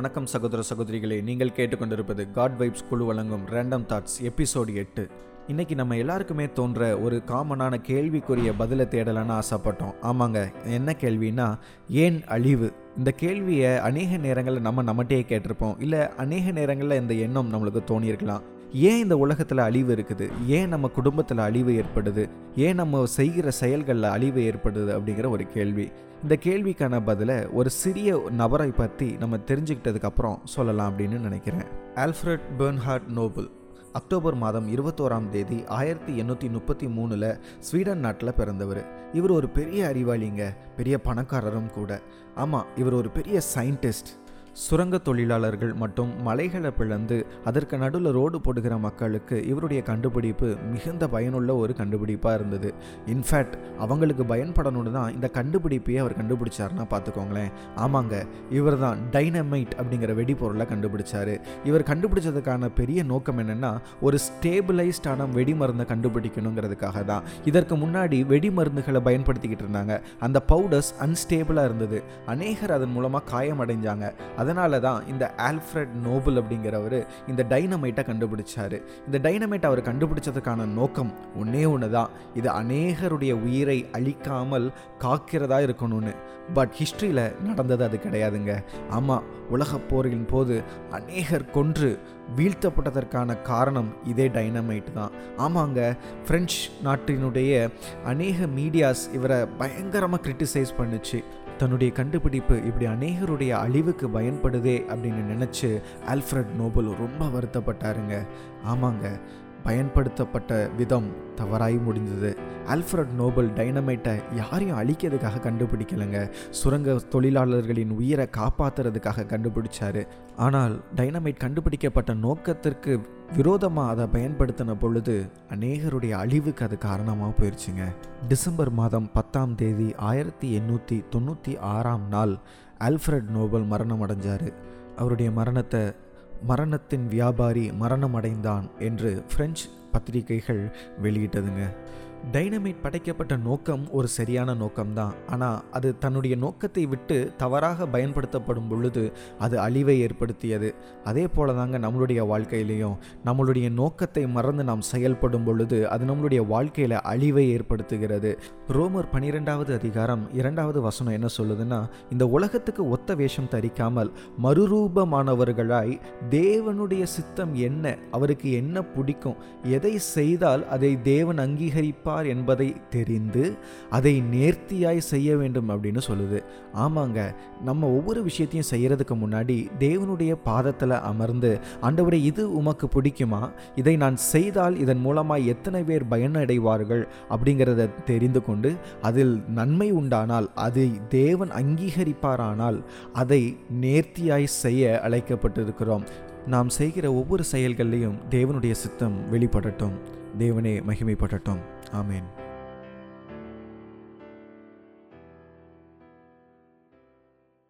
வணக்கம் சகோதர சகோதரிகளே நீங்கள் கேட்டுக்கொண்டிருப்பது காட் வைப்ஸ் குழு வழங்கும் ரேண்டம் தாட்ஸ் எபிசோடு எட்டு. இன்றைக்கி நம்ம எல்லாருக்குமே தோன்ற ஒரு காமனான கேள்விக்குரிய பதிலை தேடலான்னு ஆசைப்பட்டோம். ஆமாங்க என்ன கேள்வின்னா ஏன் அழிவு? இந்த கேள்வியை அநேக நேரங்களில் நம்ம நம்மகிட்டே கேட்டிருப்போம். இல்லை அநேக நேரங்களில் இந்த எண்ணம் நம்மளுக்கு தோணியிருக்கலாம். ஏன் இந்த உலகத்தில் அழிவு இருக்குது? ஏன் நம்ம குடும்பத்தில் அழிவு ஏற்படுது? ஏன் நம்ம செய்கிற செயல்களில் அழிவு ஏற்படுது அப்படிங்கிற ஒரு கேள்வி. இந்த கேள்விக்கான பதிலை ஒரு சிறிய நபரை பற்றி நம்ம தெரிஞ்சுக்கிட்டதுக்கு அப்புறம் சொல்லலாம் அப்படின்னு நினைக்கிறேன். ஆல்ஃப்ரட் பெர்ன்ஹார்ட் நோபல் அக்டோபர் மாதம் இருபத்தோராம் தேதி ஆயிரத்தி எண்ணூற்றி முப்பத்தி மூணில் ஸ்வீடன் நாட்டில் பிறந்தவர். இவர் ஒரு பெரிய அறிவாளிங்க பெரிய பணக்காரரும் கூட. ஆமாம் இவர் ஒரு பெரிய சயின்டிஸ்ட் சுரங்க தொழிலாளர்கள் மற்றும் மலைகளை பிளந்து அதற்கு நடுவில் ரோடு போடுகிற மக்களுக்கு இவருடைய கண்டுபிடிப்பு மிகுந்த பயனுள்ள ஒரு கண்டுபிடிப்பாக இருந்தது. இன்ஃபேக்ட் அவங்களுக்கு பயன்படணும்னு தான் இந்த கண்டுபிடிப்பையே அவர் கண்டுபிடிச்சாருன்னா பார்த்துக்கோங்களேன். ஆமாங்க இவர் தான் டைனமைட் அப்படிங்கிற வெடிபொருளை கண்டுபிடிச்சார். இவர் கண்டுபிடிச்சதுக்கான பெரிய நோக்கம் என்னென்னா ஒரு ஸ்டேபிளைஸ்டான வெடிமருந்தை கண்டுபிடிக்கணுங்கிறதுக்காக தான். இதற்கு முன்னாடி வெடிமருந்துகளை பயன்படுத்திக்கிட்டு இருந்தாங்க. அந்த பவுடர்ஸ் அன்ஸ்டேபிளாக இருந்தது. அநேகர் அதன் மூலமாக காயமடைஞ்சாங்க. அதனால தான் இந்த ஆல்ஃப்ரட் நோபல் அப்படிங்கிறவர் இந்த டைனமைட்டை கண்டுபிடிச்சாரு. இந்த டைனமைட் அவர் கண்டுபிடிச்சதுக்கான நோக்கம் ஒன்றே ஒன்று தான் இது அநேகருடைய உயிரை அழிக்காமல் காக்கிறதா இருக்கணும்னு. பட் ஹிஸ்ட்ரியில் நடந்தது அது கிடையாதுங்க. ஆமாம் உலகப் போரின் போது அநேகர் கொன்று வீழ்த்தப்பட்டதற்கான காரணம் இதே டைனமைட் தான். ஆமாங்க ஃப்ரெஞ்ச் நாட்டினுடைய அநேக மீடியாஸ் இவரை பயங்கரமாக கிரிட்டிசைஸ் பண்ணுச்சு. தன்னுடைய கண்டுபிடிப்பு இப்படி அநேகருடைய அழிவுக்கு பயன்படுதே அப்படின்னு நினச்சி ஆல்ஃப்ரட் நோபல் ரொம்ப வருத்தப்பட்டாருங்க. ஆமாங்க. பயன்படுத்தப்பட்ட விதம் தவறாய் முடிந்தது. ஆல்ஃப்ரட் நோபல் டைனமைட்டை யாரையும் அழிக்கிறதுக்காக கண்டுபிடிக்கலைங்க. சுரங்க தொழிலாளர்களின் உயிரை காப்பாற்றுறதுக்காக கண்டுபிடிச்சாரு. ஆனால் டைனமைட் கண்டுபிடிக்கப்பட்ட நோக்கத்திற்கு விரோதமாக அதை பயன்படுத்தின பொழுது அநேகருடைய அழிவுக்கு அது காரணமாக போயிடுச்சுங்க டிசம்பர் மாதம் பத்தாம் தேதி ஆயிரத்தி எண்ணூற்றி தொண்ணூற்றி ஆறாம் நாள் ஆல்ஃப்ரட் நோபல் மரணம் அடைஞ்சார். அவருடைய மரணத்தை மரணத்தின் வியாபாரி மரணம் அடைந்தான் என்று பிரெஞ்சு பத்திரிகைகள் வெளியிட்டதுங்க. டைனமைட் படைக்கப்பட்ட நோக்கம் ஒரு சரியான நோக்கம்தான். ஆனால் அது தன்னுடைய நோக்கத்தை விட்டு தவறாக பயன்படுத்தப்படும் பொழுது அது அழிவை ஏற்படுத்தியது. அதே போல தாங்க நம்மளுடைய வாழ்க்கையிலையும். நம்மளுடைய நோக்கத்தை மறந்து நாம் செயல்படும் பொழுது அது நம்மளுடைய வாழ்க்கையில் அழிவை ஏற்படுத்துகிறது. ரோமர் பனிரெண்டாவது அதிகாரம் இரண்டாவது வசனம் என்ன சொல்லுதுன்னா இந்த உலகத்துக்கு ஒத்த வேஷம் தரிக்காமல் மறுரூபமானவர்களாய் தேவனுடைய சித்தம் என்ன அவருக்கு என்ன பிடிக்கும் எதை செய்தால் அதை தேவன் அங்கீகரிப்பார்? என்பதை தெரிந்து அதை நேர்த்தியாய் செய்ய வேண்டும் அப்படின்னு சொல்லுது. ஆமாங்க நம்ம ஒவ்வொரு விஷயத்தையும் செய்யறதுக்கு முன்னாடி தேவனுடைய பாதத்தில் அமர்ந்து ஆண்டவரே இது உமக்கு பிடிக்குமா? இதை நான் செய்தால் இதன் மூலமாக எத்தனை பேர் பயனடைவார்கள்? அப்படிங்கிறத தெரிந்து கொண்டு அதில் நன்மை உண்டானால் அதை தேவன் அங்கீகரிப்பாரானால் அதை நேர்த்தியாய் செய்ய அழைக்கப்பட்டிருக்கிறோம். நாம் செய்கிற ஒவ்வொரு செயல்கள்லையும் தேவனுடைய சித்தம் வெளிப்படட்டும். தேவனே மகிமைப்படட்டும். ஆமேன்.